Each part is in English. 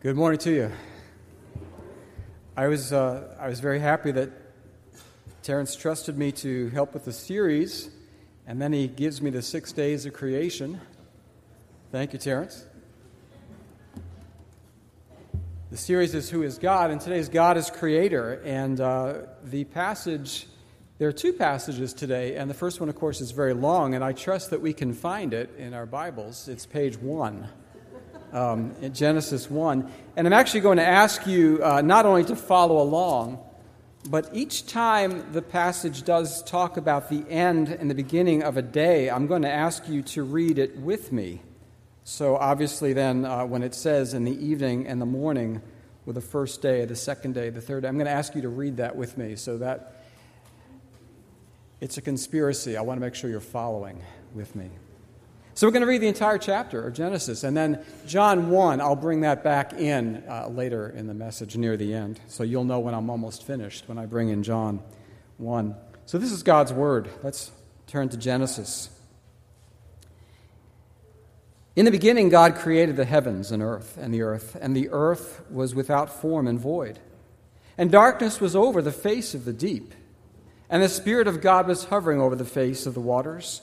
Good morning to you. I was, uh, I was very happy that Terrence trusted me to help with the series, and then he gives me the six days of creation. Thank you, Terrence. The series is Who is God, and today's God is Creator. And uh, the passage, there are two passages today, and the first one, of course, is very long, and I trust that we can find it in our Bibles. It's page one um, in Genesis 1. And I'm actually going to ask you uh, not only to follow along, but each time the passage does talk about the end and the beginning of a day, I'm going to ask you to read it with me. So, obviously, then, uh, when it says in the evening and the morning, with the first day, the second day, the third day, I'm going to ask you to read that with me so that it's a conspiracy. I want to make sure you're following with me. So we're going to read the entire chapter of Genesis. And then John 1, I'll bring that back in uh, later in the message near the end. So you'll know when I'm almost finished when I bring in John 1. So this is God's Word. Let's turn to Genesis. In the beginning, God created the heavens and earth and the earth, and the earth was without form and void. And darkness was over the face of the deep, and the Spirit of God was hovering over the face of the waters.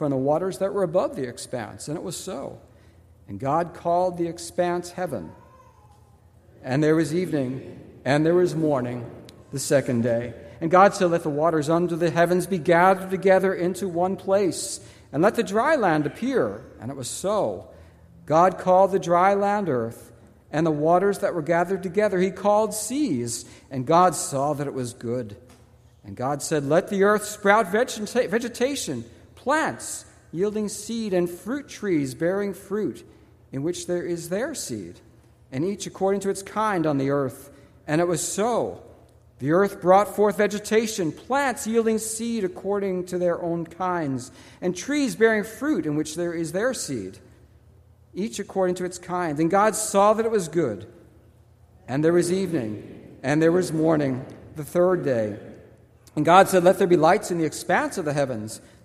from the waters that were above the expanse. And it was so. And God called the expanse heaven. And there was evening, and there was morning, the second day. And God said, Let the waters under the heavens be gathered together into one place, and let the dry land appear. And it was so. God called the dry land earth, and the waters that were gathered together he called seas. And God saw that it was good. And God said, Let the earth sprout vegetation plants yielding seed, and fruit trees bearing fruit, in which there is their seed, and each according to its kind on the earth. And it was so. The earth brought forth vegetation, plants yielding seed according to their own kinds, and trees bearing fruit, in which there is their seed, each according to its kind. And God saw that it was good. And there was evening, and there was morning, the third day. And God said, Let there be lights in the expanse of the heavens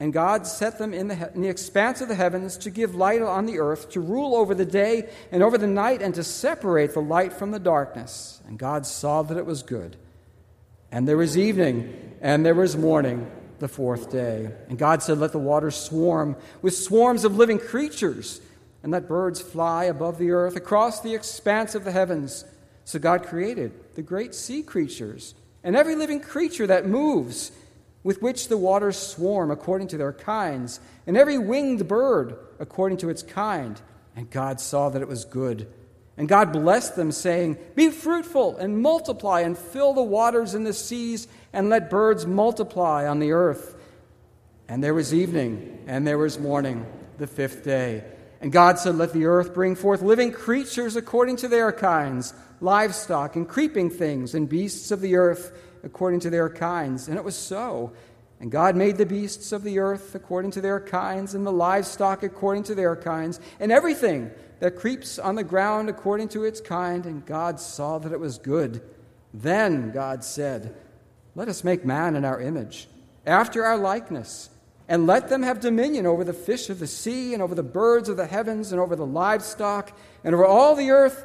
And God set them in the, in the expanse of the heavens to give light on the earth, to rule over the day and over the night, and to separate the light from the darkness. And God saw that it was good. And there was evening, and there was morning, the fourth day. And God said, Let the waters swarm with swarms of living creatures, and let birds fly above the earth across the expanse of the heavens. So God created the great sea creatures and every living creature that moves with which the waters swarm according to their kinds, and every winged bird according to its kind. And God saw that it was good. And God blessed them, saying, Be fruitful and multiply, and fill the waters in the seas, and let birds multiply on the earth. And there was evening, and there was morning, the fifth day. And God said, Let the earth bring forth living creatures according to their kinds, livestock, and creeping things, and beasts of the earth according to their kinds. And it was so. And God made the beasts of the earth according to their kinds, and the livestock according to their kinds, and everything that creeps on the ground according to its kind. And God saw that it was good. Then God said, Let us make man in our image, after our likeness, and let them have dominion over the fish of the sea, and over the birds of the heavens, and over the livestock, and over all the earth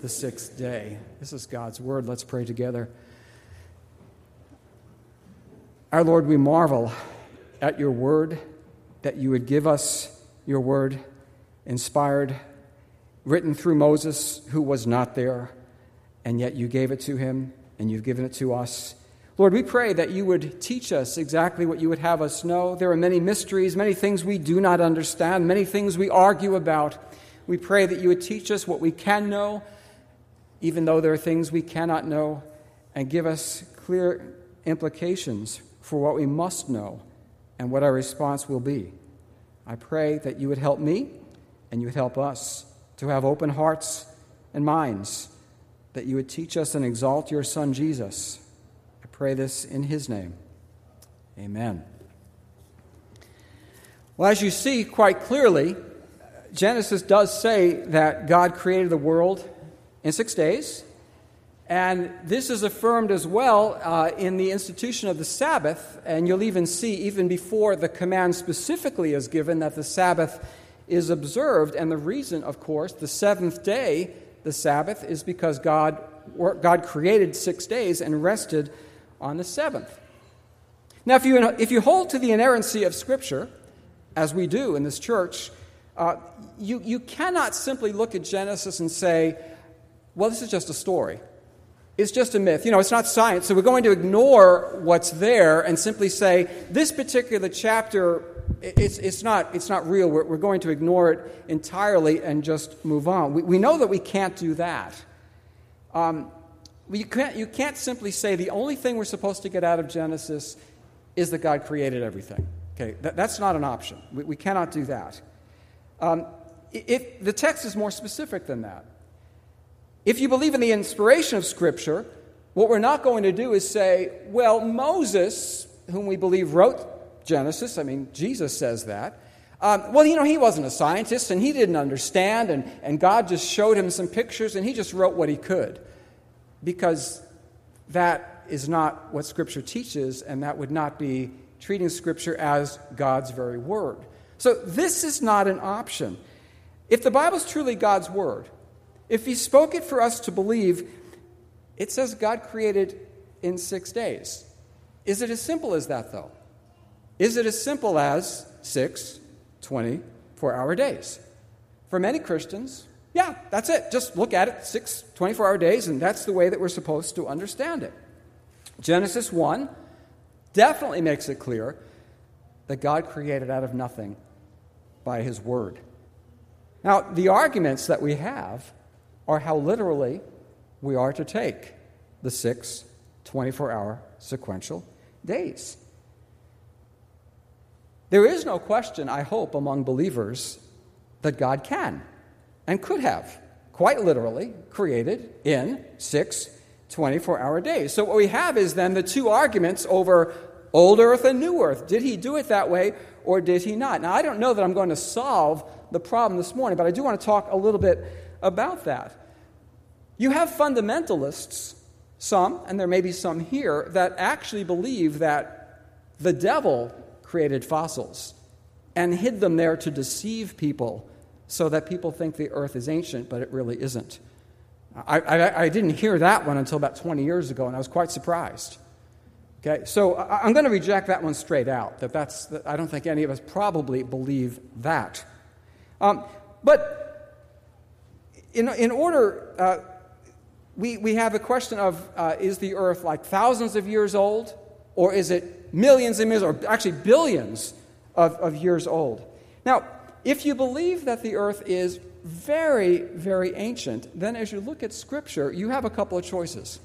the sixth day. This is God's word. Let's pray together. Our Lord, we marvel at your word, that you would give us your word, inspired, written through Moses, who was not there, and yet you gave it to him, and you've given it to us. Lord, we pray that you would teach us exactly what you would have us know. There are many mysteries, many things we do not understand, many things we argue about. We pray that you would teach us what we can know, even though there are things we cannot know, and give us clear implications for what we must know and what our response will be. I pray that you would help me and you would help us to have open hearts and minds, that you would teach us and exalt your Son Jesus I pray this in his name. Amen. Well, as you see quite clearly, Genesis does say that God created the world in six days. And this is affirmed as well uh, in the institution of the Sabbath. And you'll even see, even before the command specifically is given, that the Sabbath is observed. And the reason, of course, the seventh day, the Sabbath, is because God, God created six days and rested on the seventh. Now, if you, if you hold to the inerrancy of Scripture, as we do in this church, uh, you, you cannot simply look at Genesis and say, well, this is just a story. It's just a myth. You know, it's not science, so we're going to ignore what's there and simply say, this particular chapter, it's, it's, not, it's not real. We're, we're going to ignore it entirely and just move on. We, we know that we can't do that. Um, you can't, you can't simply say the only thing we're supposed to get out of Genesis is that God created everything. Okay, that, that's not an option. We, we cannot do that. Um, if, the text is more specific than that. If you believe in the inspiration of Scripture, what we're not going to do is say, well, Moses, whom we believe wrote Genesis, I mean, Jesus says that. Um, well, you know, he wasn't a scientist and he didn't understand, and, and God just showed him some pictures and he just wrote what he could because that is not what Scripture teaches, and that would not be treating Scripture as God's very word. So, this is not an option. If the Bible is truly God's word, if He spoke it for us to believe, it says God created in six days. Is it as simple as that, though? Is it as simple as six 24 hour days? For many Christians, yeah, that's it. Just look at it, six 24 hour days, and that's the way that we're supposed to understand it. Genesis 1 definitely makes it clear that God created out of nothing by his word. Now, the arguments that we have are how literally we are to take the six 24 hour sequential days. There is no question, I hope, among believers that God can and could have, quite literally, created in six 24 hour days. So, what we have is then the two arguments over old earth and new earth. Did he do it that way or did he not? Now, I don't know that I'm going to solve the problem this morning, but I do want to talk a little bit about that. You have fundamentalists, some, and there may be some here, that actually believe that the devil created fossils and hid them there to deceive people so that people think the earth is ancient, but it really isn't. I, I, I, didn't hear that one until about 20 years ago, and I was quite surprised. Okay, so I, am going to reject that one straight out. That that's, that I don't think any of us probably believe that. Um, but in, in order, uh, we, we have a question of uh, is the earth like thousands of years old, or is it millions and millions, or actually billions of, of years old? Now, if you believe that the earth is very, very ancient, then as you look at Scripture, you have a couple of choices.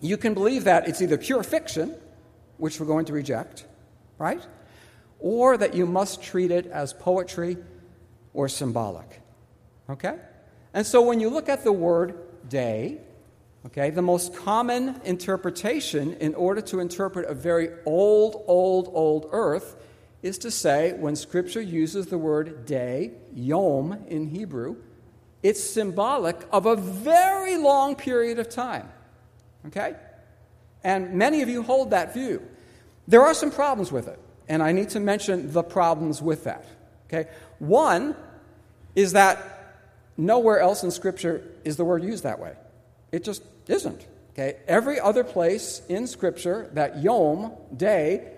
You can believe that it's either pure fiction, which we're going to reject, right? Or that you must treat it as poetry or symbolic. Okay? And so when you look at the word day, okay, the most common interpretation in order to interpret a very old, old, old earth is to say when Scripture uses the word day, yom in Hebrew, it's symbolic of a very long period of time. Okay? And many of you hold that view. There are some problems with it, and I need to mention the problems with that. Okay? One is that nowhere else in Scripture is the word used that way. It just isn't. Okay? Every other place in Scripture that yom, day,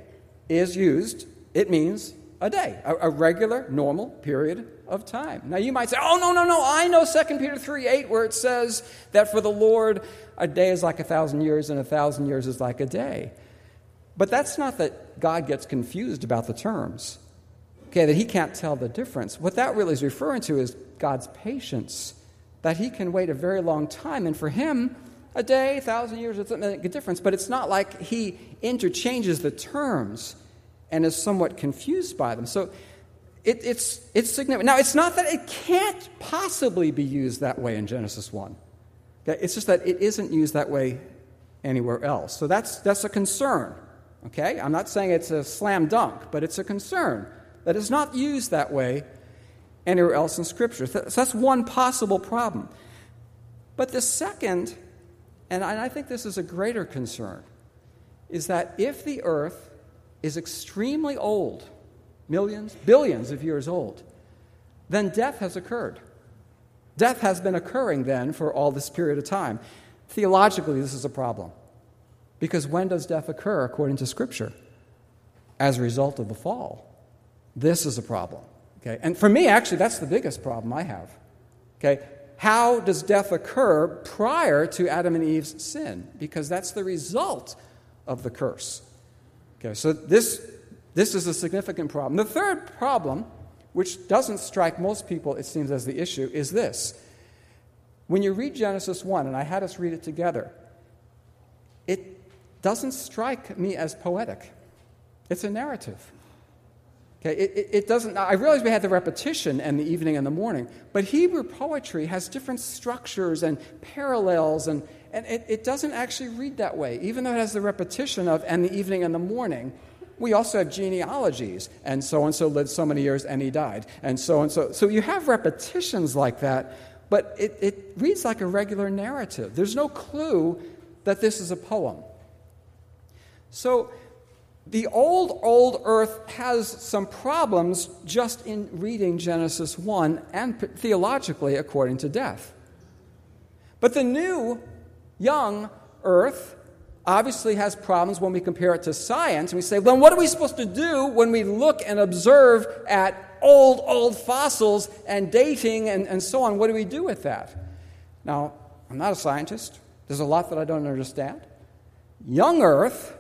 is used, it means a day, a, a, regular, normal period of time. Now you might say, oh, no, no, no, I know 2 Peter 3 8, where it says that for the Lord, a day is like a thousand years, and a thousand years is like a day. But that's not that God gets confused about the terms, okay, that he can't tell the difference. What that really is referring to is God's patience, that he can wait a very long time, and for him, a day, a thousand years, it doesn't make a difference. But it's not like he interchanges the terms and is somewhat confused by them. So it, it's, it's significant. Now, it's not that it can't possibly be used that way in Genesis 1. Okay? It's just that it isn't used that way anywhere else. So that's, that's a concern. Okay? I'm not saying it's a slam dunk, but it's a concern that it's not used that way anywhere else in Scripture. So that's one possible problem. But the second, and I think this is a greater concern, is that if the earth is extremely old, millions, billions of years old, then death has occurred. Death has been occurring then for all this period of time. Theologically, this is a problem. Because when does death occur according to Scripture? As a result of the fall. This is a problem. Okay? And for me, actually, that's the biggest problem I have. Okay? How does death occur prior to Adam and Eve's sin? Because that's the result of the curse. Okay, so this, this is a significant problem. The third problem, which doesn't strike most people, it seems, as the issue, is this. When you read Genesis 1, and I had us read it together, it doesn't strike me as poetic. It's a narrative. Okay, it, it, doesn't, I realize we had the repetition and the evening and the morning, but Hebrew poetry has different structures and parallels, and, and it, it doesn't actually read that way. Even though it has the repetition of and the evening and the morning, we also have genealogies, and so and so lived so many years and he died, and so and so. So you have repetitions like that, but it, it reads like a regular narrative. There's no clue that this is a poem. So, the old, old earth has some problems just in reading Genesis 1 and theologically according to death. But the new, young earth obviously has problems when we compare it to science. And we say, well, what are we supposed to do when we look and observe at old, old fossils and dating and, and so on? What do we do with that? Now, I'm not a scientist, there's a lot that I don't understand. Young earth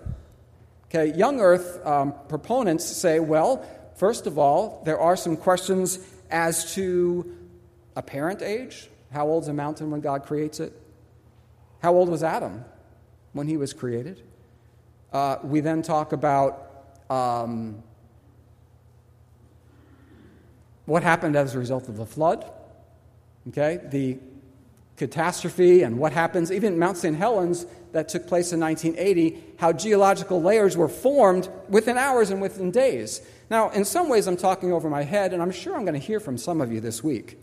Okay, young Earth um, proponents say, well, first of all, there are some questions as to apparent age. How old is a mountain when God creates it? How old was Adam when he was created? Uh, we then talk about um, what happened as a result of the flood. Okay, the catastrophe and what happens, even Mount St. Helens that took place in 1980, how geological layers were formed within hours and within days. Now, in some ways, I'm talking over my head, and I'm sure I'm going to hear from some of you this week.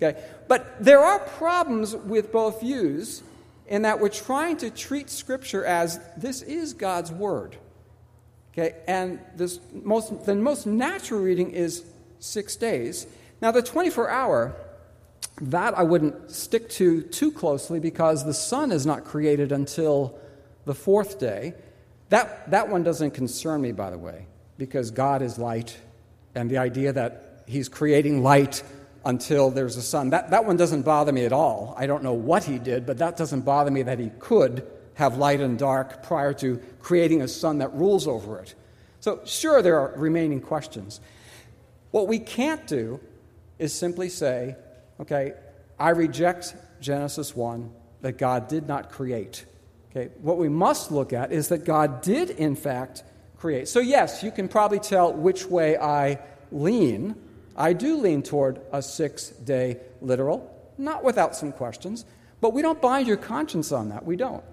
Okay? But there are problems with both views in that we're trying to treat Scripture as this is God's Word. Okay? And this most, the most natural reading is six days. Now, the 24 hour that I wouldn't stick to too closely because the sun is not created until the fourth day. That, that one doesn't concern me, by the way, because God is light, and the idea that He's creating light until there's a sun, that, that one doesn't bother me at all. I don't know what He did, but that doesn't bother me that He could have light and dark prior to creating a sun that rules over it. So, sure, there are remaining questions. What we can't do is simply say, Okay, I reject Genesis 1 that God did not create. Okay, what we must look at is that God did, in fact, create. So, yes, you can probably tell which way I lean. I do lean toward a six day literal. not without some questions, but we don't bind your conscience on that. We don't.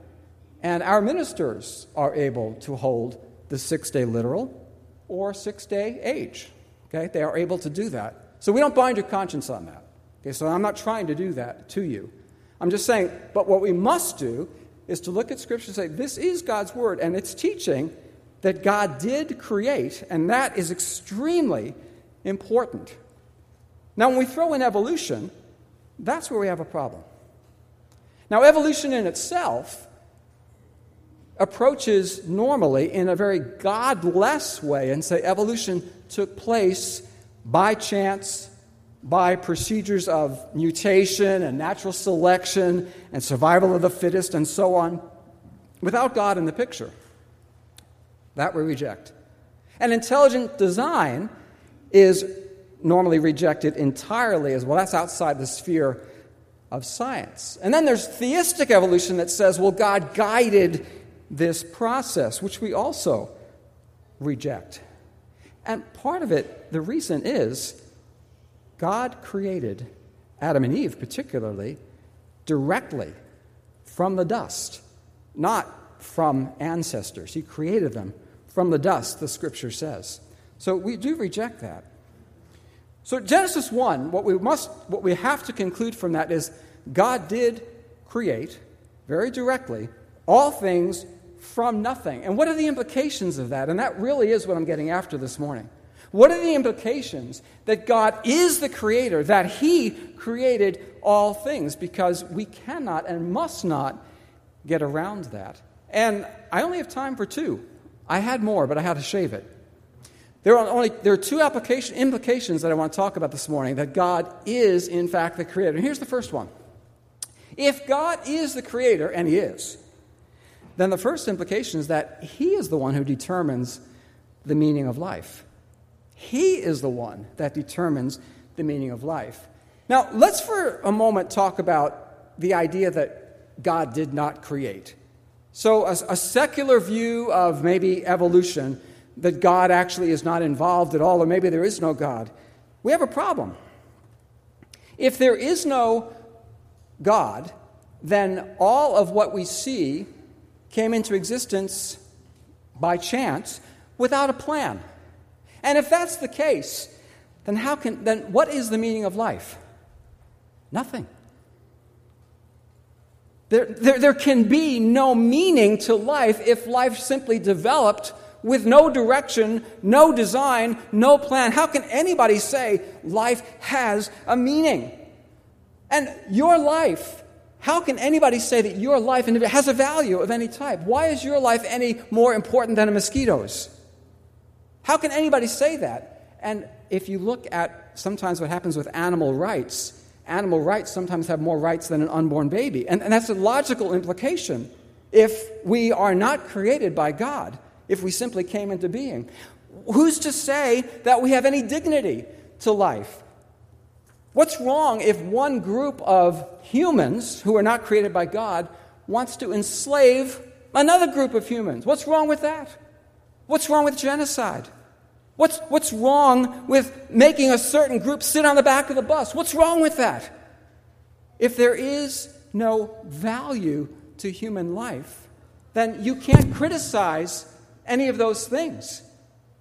And our ministers are able to hold the six day literal or six day age. Okay? They are able to do that. So we don't bind your conscience on that. Okay, so I'm not trying to do that to you. I'm just saying, but what we must do is to look at Scripture and say, this is God's Word, and it's teaching that God did create, and that is extremely important. Now, when we throw in evolution, that's where we have a problem. Now, evolution in itself approaches normally in a very godless way and say evolution took place by chance, by procedures of mutation and natural selection and survival of the fittest and so on, without God in the picture. That we reject. And intelligent design is normally rejected entirely as well. That's outside the sphere of science. And then there's theistic evolution that says, well, God guided this process, which we also reject. And part of it, the reason is God created Adam and Eve, particularly, directly from the dust, not from ancestors. He created them from the dust, the scripture says. So we do reject that. So Genesis 1, what we must what we have to conclude from that is God did create very directly all things from nothing. And what are the implications of that? And that really is what I'm getting after this morning. What are the implications that God is the creator, that He created all things? Because we cannot and must not get around that. And I only have time for two. I had more, but I had to shave it. There are, only, there are two application, implications that I want to talk about this morning that God is, in fact, the creator. And here's the first one. If God is the creator, and He is, then the first implication is that He is the one who determines the meaning of life. He is the one that determines the meaning of life. Now, let's for a moment talk about the idea that God did not create. So, a, a, secular view of maybe evolution, that God actually is not involved at all, or maybe there is no God, we have a problem. If there is no God, then all of what we see came into existence by chance without a plan. And if that's the case, then how can then what is the meaning of life? Nothing. There, there, there can be no meaning to life if life simply developed with no direction, no design, no plan. How can anybody say life has a meaning? And your life, how can anybody say that your life has a value of any type? Why is your life any more important than a mosquito's? How can anybody say that? And if you look at sometimes what happens with animal rights, animal rights sometimes have more rights than an unborn baby. And, and that's a logical implication if we are not created by God, if we simply came into being. Who's to say that we have any dignity to life? What's wrong if one group of humans who are not created by God wants to enslave another group of humans? What's wrong with that? What's wrong with genocide? What's, what's wrong with making a certain group sit on the back of the bus? What's wrong with that? If there is no value to human life, then you can't criticize any of those things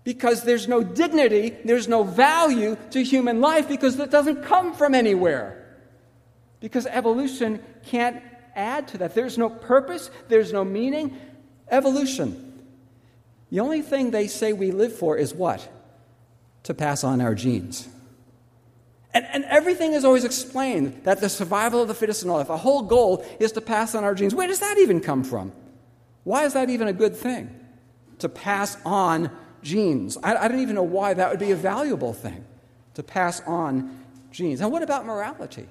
because there's no dignity, there's no value to human life because it doesn't come from anywhere. Because evolution can't add to that. There's no purpose, there's no meaning. Evolution the only thing they say we live for is what? To pass on our genes. And, and everything is always explained that the survival of the fittest and all that. The whole goal is to pass on our genes. Where does that even come from? Why is that even a good thing? To pass on genes. I, I don't even know why that would be a valuable thing, to pass on genes. And what about morality?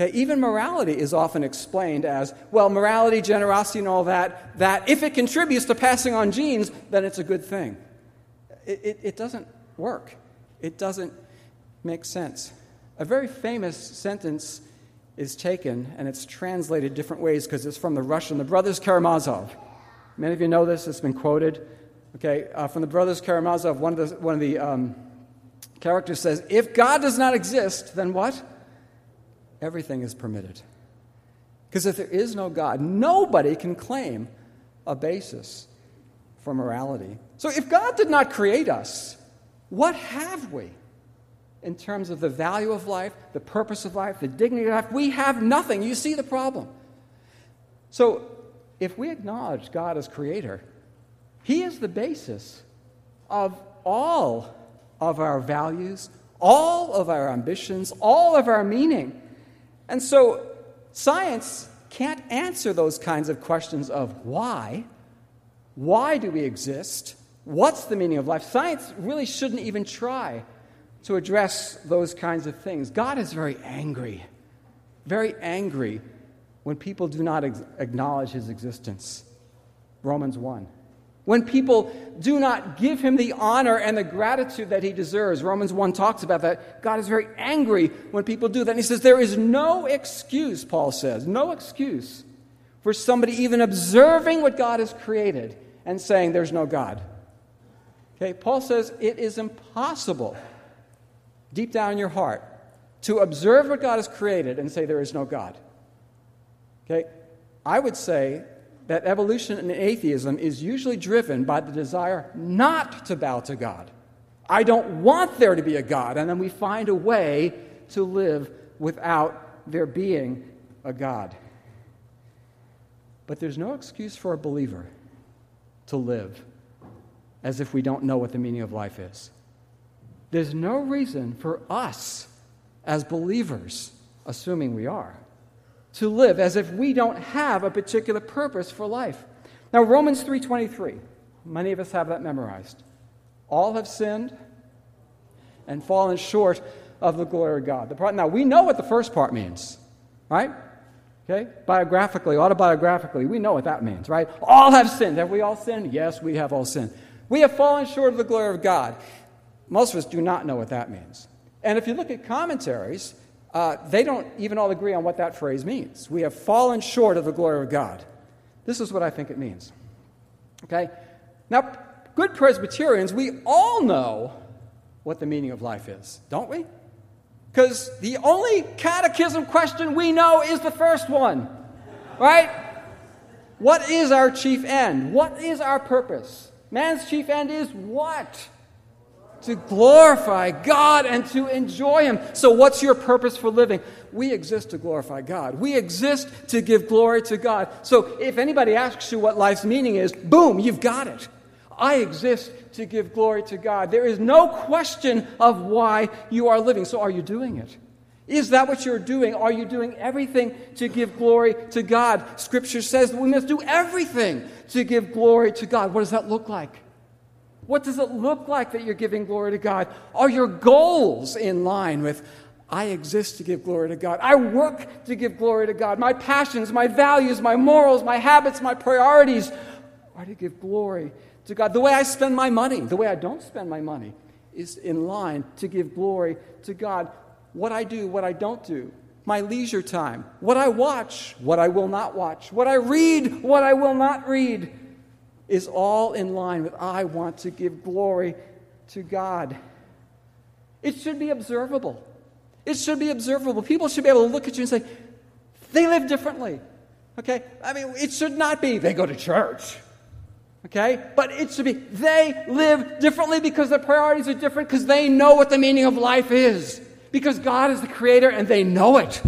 Okay, even morality is often explained as, well, morality, generosity, and all that, that if it contributes to passing on genes, then it's a good thing. It, it, it doesn't work. It doesn't make sense. A very famous sentence is taken, and it's translated different ways because it's from the Russian, the Brothers Karamazov. Many of you know this, it's been quoted. Okay, uh, from the Brothers Karamazov, one of the, one of the um, characters says, If God does not exist, then what? Everything is permitted. Because if there is no God, nobody can claim a basis for morality. So if God did not create us, what have we in terms of the value of life, the purpose of life, the dignity of life? We have nothing. You see the problem. So if we acknowledge God as creator, He is the basis of all of our values, all of our ambitions, all of our meaning. And so science can't answer those kinds of questions of why. Why do we exist? What's the meaning of life? Science really shouldn't even try to address those kinds of things. God is very angry, very angry when people do not ex- acknowledge his existence. Romans 1. When people do not give him the honor and the gratitude that he deserves. Romans 1 talks about that. God is very angry when people do that. And he says, There is no excuse, Paul says, no excuse for somebody even observing what God has created and saying there's no God. Okay, Paul says it is impossible, deep down in your heart, to observe what God has created and say there is no God. Okay, I would say that evolution and atheism is usually driven by the desire not to bow to God. I don't want there to be a God, and then we find a way to live without there being a God. But there's no excuse for a believer to live as if we don't know what the meaning of life is. There's no reason for us as believers, assuming we are, to live as if we don't have a particular purpose for life. Now Romans 3:23, many of us have that memorized. All have sinned and fallen short of the glory of God. The part, now we know what the first part means, right? Okay? Biographically, autobiographically, we know what that means, right? All have sinned. Have we all sinned? Yes, we have all sinned. We have fallen short of the glory of God. Most of us do not know what that means. And if you look at commentaries, uh, they don't even all agree on what that phrase means. We have fallen short of the glory of God. This is what I think it means. Okay? Now, good Presbyterians, we all know what the meaning of life is, don't we? Because the only catechism question we know is the first one, right? What is our chief end? What is our purpose? Man's chief end is what? To glorify God and to enjoy Him. So, what's your purpose for living? We exist to glorify God. We exist to give glory to God. So, if anybody asks you what life's meaning is, boom, you've got it. I exist to give glory to God. There is no question of why you are living. So, are you doing it? Is that what you're doing? Are you doing everything to give glory to God? Scripture says we must do everything to give glory to God. What does that look like? What does it look like that you're giving glory to God? Are your goals in line with, I exist to give glory to God. I work to give glory to God. My passions, my values, my morals, my habits, my priorities are to give glory to God. The way I spend my money, the way I don't spend my money, is in line to give glory to God. What I do, what I don't do, my leisure time, what I watch, what I will not watch, what I read, what I will not read, is all in line with I want to give glory to God. It should be observable. It should be observable. People should be able to look at you and say, they live differently. Okay? I mean, it should not be they go to church. Okay? But it should be they live differently because their priorities are different because they know what the meaning of life is. Because God is the creator and they know it.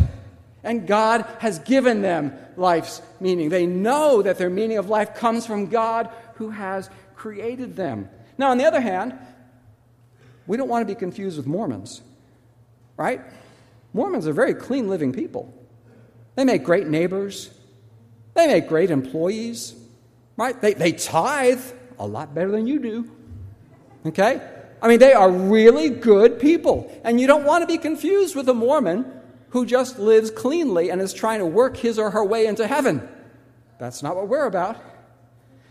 And God has given them life's meaning. They know that their meaning of life comes from God who has created them. Now, on the other hand, we don't want to be confused with Mormons, right? Mormons are very clean living people. They make great neighbors, they make great employees, right? They, they tithe a lot better than you do. Okay? I mean, they are really good people. And you don't want to be confused with a Mormon who just lives cleanly and is trying to work his or her way into heaven. That's not what we're about.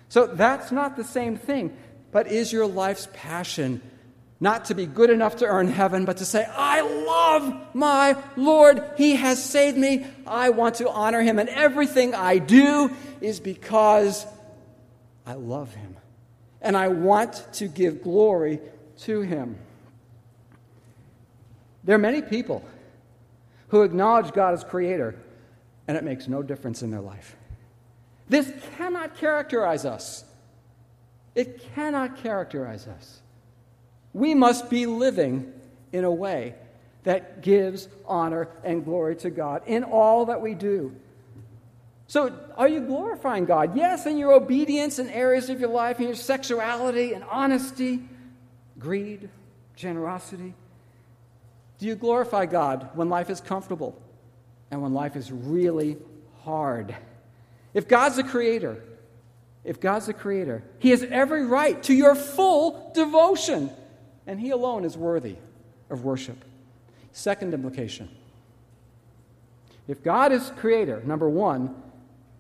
So that's not the same thing. But is your life's passion not to be good enough to earn heaven, but to say, I love my Lord. He has saved me. I want to honor him. And everything I do is because I love him. And I want to give glory to him. There are many people who acknowledge God as creator, and it makes no difference in their life. This cannot characterize us. It cannot characterize us. We must be living in a way that gives honor and glory to God in all that we do. So, are you glorifying God? Yes, in your obedience in areas of your life, in your sexuality and honesty, greed, generosity. Do you glorify God when life is comfortable and when life is really hard? If God's the creator, if God's the creator, He has every right to your full devotion, and He alone is worthy of worship. Second implication if God is creator, number one,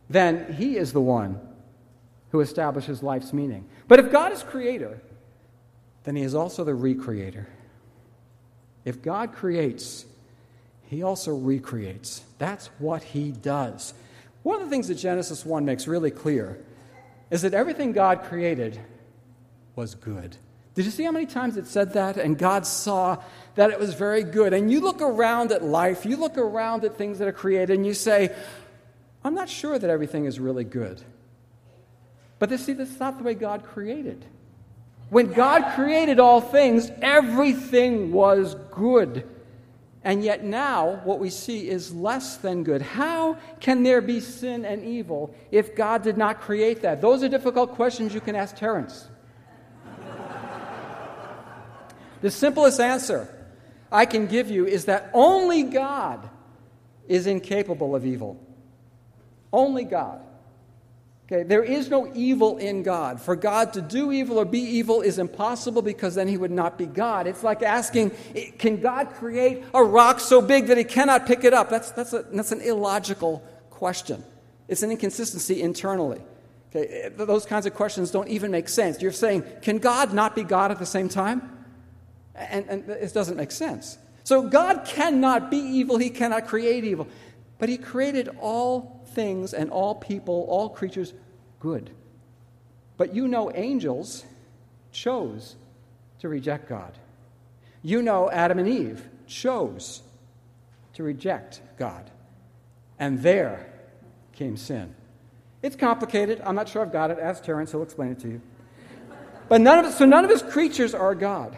then He is the one who establishes life's meaning. But if God is creator, then He is also the recreator. If God creates, He also recreates. That's what He does. One of the things that Genesis 1 makes really clear is that everything God created was good. Did you see how many times it said that? And God saw that it was very good. And you look around at life, you look around at things that are created, and you say, I'm not sure that everything is really good. But this, see, that's not the way God created. When God created all things, everything was good. And yet now, what we see is less than good. How can there be sin and evil if God did not create that? Those are difficult questions you can ask Terence. the simplest answer I can give you is that only God is incapable of evil. Only God. Okay, there is no evil in God. For God to do evil or be evil is impossible because then he would not be God. It's like asking, can God create a rock so big that he cannot pick it up? That's, that's, a, that's an illogical question. It's an inconsistency internally. Okay, eh, those kinds of questions don't even make sense. You're saying, can God not be God at the same time? And, and it doesn't make sense. So God cannot be evil, he cannot create evil. But he created all things and all people, all creatures, good. But you know, angels chose to reject God. You know, Adam and Eve chose to reject God. And there came sin. It's complicated. I'm not sure I've got it. Ask Terrence, he'll explain it to you. But none of, so none of his creatures are God.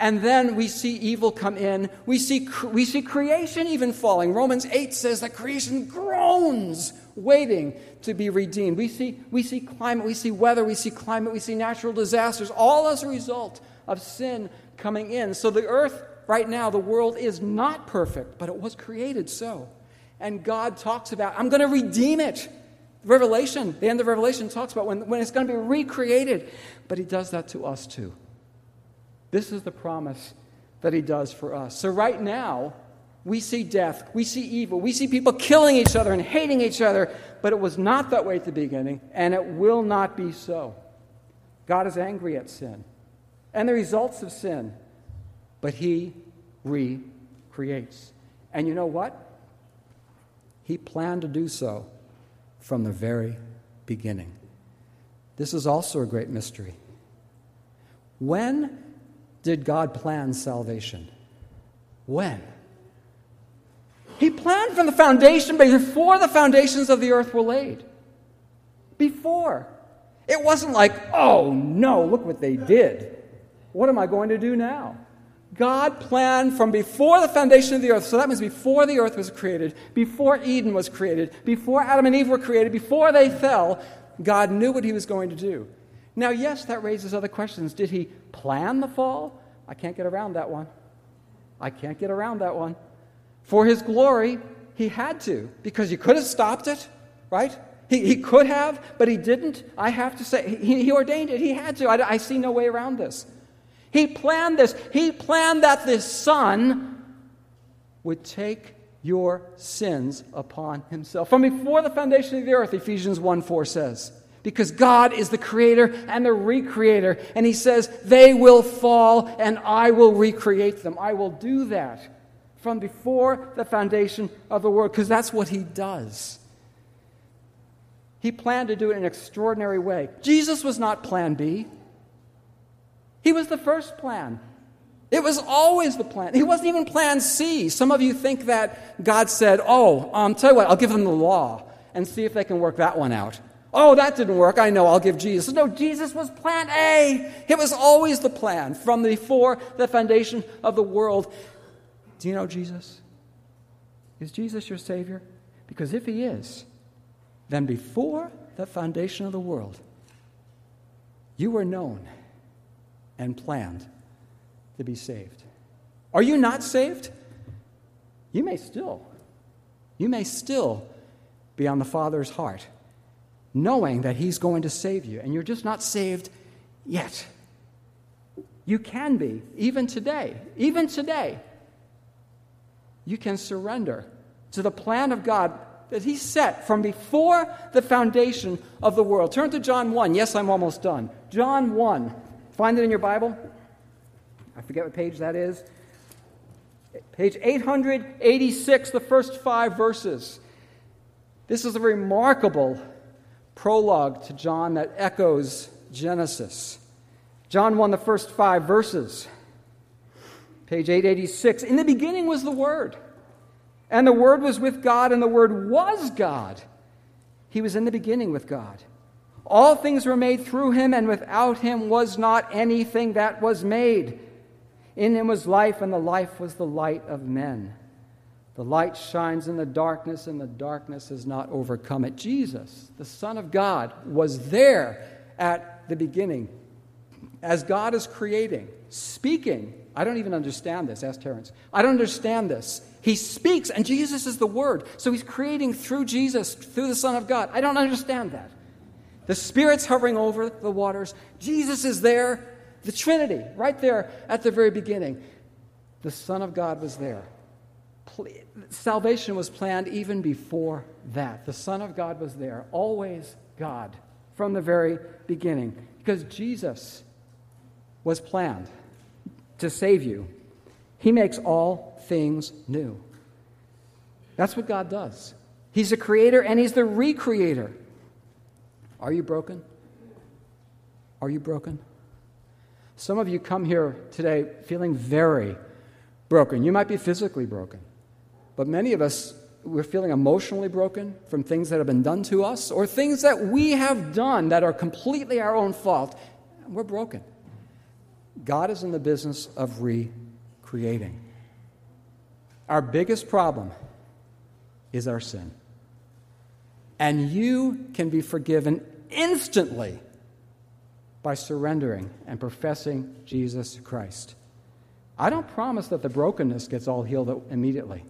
And then we see evil come in. We see, we see creation even falling. Romans 8 says that creation groans, waiting to be redeemed. We see, we see climate, we see weather, we see climate, we see natural disasters, all as a result of sin coming in. So the earth, right now, the world is not perfect, but it was created so. And God talks about, I'm going to redeem it. Revelation, the end of Revelation talks about when, when it's going to be recreated. But He does that to us too. This is the promise that he does for us. So, right now, we see death, we see evil, we see people killing each other and hating each other, but it was not that way at the beginning, and it will not be so. God is angry at sin and the results of sin, but he recreates. And you know what? He planned to do so from the very beginning. This is also a great mystery. When did God plan salvation? When? He planned from the foundation, before the foundations of the earth were laid. Before. It wasn't like, oh no, look what they did. What am I going to do now? God planned from before the foundation of the earth. So that means before the earth was created, before Eden was created, before Adam and Eve were created, before they fell, God knew what he was going to do. Now, yes, that raises other questions. Did he plan the fall? I can't get around that one. I can't get around that one. For his glory, he had to, because he could have stopped it, right? He, he could have, but he didn't. I have to say, he, he ordained it. He had to. I, I see no way around this. He planned this. He planned that this son would take your sins upon himself. From before the foundation of the earth, Ephesians 1 4 says because God is the creator and the recreator. And he says, They will fall and I will recreate them. I will do that from before the foundation of the world because that's what he does. He planned to do it in an extraordinary way. Jesus was not plan B, he was the first plan. It was always the plan. He wasn't even plan C. Some of you think that God said, Oh, um, tell you what, I'll give them the law and see if they can work that one out. Oh, that didn't work. I know, I'll give Jesus. No, Jesus was plan A. It was always the plan from before the foundation of the world. Do you know Jesus? Is Jesus your Savior? Because if He is, then before the foundation of the world, you were known and planned to be saved. Are you not saved? You may still. You may still be on the Father's heart, knowing that He's going to save you, and you're just not saved yet. You can be, even today. Even today. You can surrender to the plan of God that He set from before the foundation of the world. Turn to John 1. Yes, I'm almost done. John 1. Find it in your Bible. I forget what page that is. Page 886, the first five verses. This is a remarkable prologue to John that echoes Genesis. John 1, the first five verses. Page 886. In the beginning was the Word, and the Word was with God, and the Word was God. He was in the beginning with God. All things were made through him, and without him was not anything that was made. In him was life, and the life was the light of men. The light shines in the darkness, and the darkness has not overcome it. Jesus, the Son of God, was there at the beginning. As God is creating, speaking. I don't even understand this. Ask Terrence. I don't understand this. He speaks, and Jesus is the Word. So he's creating through Jesus, through the Son of God. I don't understand that. The Spirit's hovering over the waters. Jesus is there. The Trinity, right there at the very beginning. The Son of God was there. Salvation was planned even before that. The Son of God was there, always God, from the very beginning, because Jesus was planned to save you. He makes all things new. That's what God does. He's the creator and He's the recreator. Are you broken? Are you broken? Some of you come here today feeling very broken. You might be physically broken, but many of us, we're feeling emotionally broken from things that have been done to us or things that we have done that are completely our own fault. We're broken. God is in the business of recreating. Our biggest problem is our sin. And you can be forgiven instantly by surrendering and professing Jesus Christ. I don't promise that the brokenness gets all healed immediately.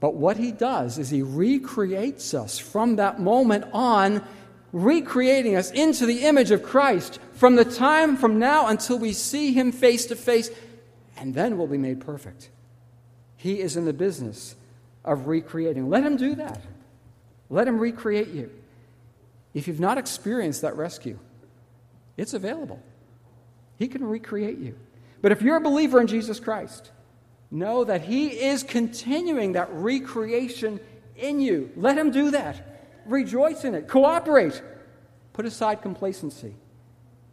But what he does is he recreates us from that moment on, recreating us into the image of Christ from the time from now until we see him face to face, and then we'll be made perfect. He is in the business of recreating. Let him do that. Let him recreate you. If you've not experienced that rescue, it's available. He can recreate you. But if you're a believer in Jesus Christ, know that He is continuing that recreation in you. Let Him do that. Rejoice in it. Cooperate. Put aside complacency.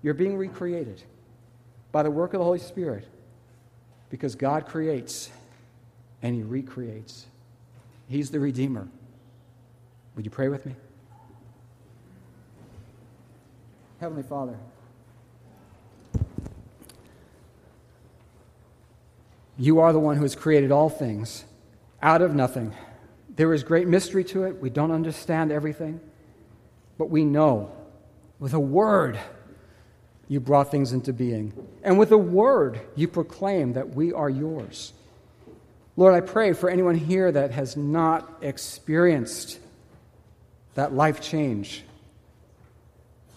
You're being recreated by the work of the Holy Spirit because God creates and He recreates. He's the Redeemer. Would you pray with me? Heavenly Father, You are the one who has created all things out of nothing. There is great mystery to it. We don't understand everything, but we know with a word you brought things into being. And with a word you proclaim that we are yours. Lord, I pray for anyone here that has not experienced that life change,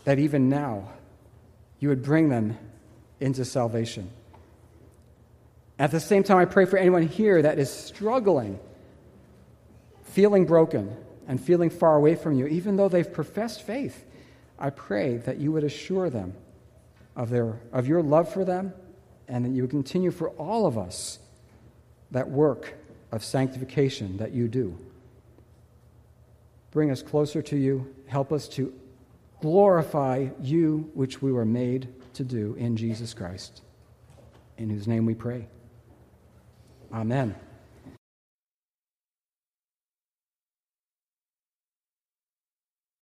that even now you would bring them into salvation. At the same time, I pray for anyone here that is struggling, feeling broken, and feeling far away from you, even though they've professed faith. I pray that you would assure them of, their, of your love for them and that you would continue for all of us that work of sanctification that you do. Bring us closer to you. Help us to glorify you, which we were made to do in Jesus Christ. in whose name we pray. Amen.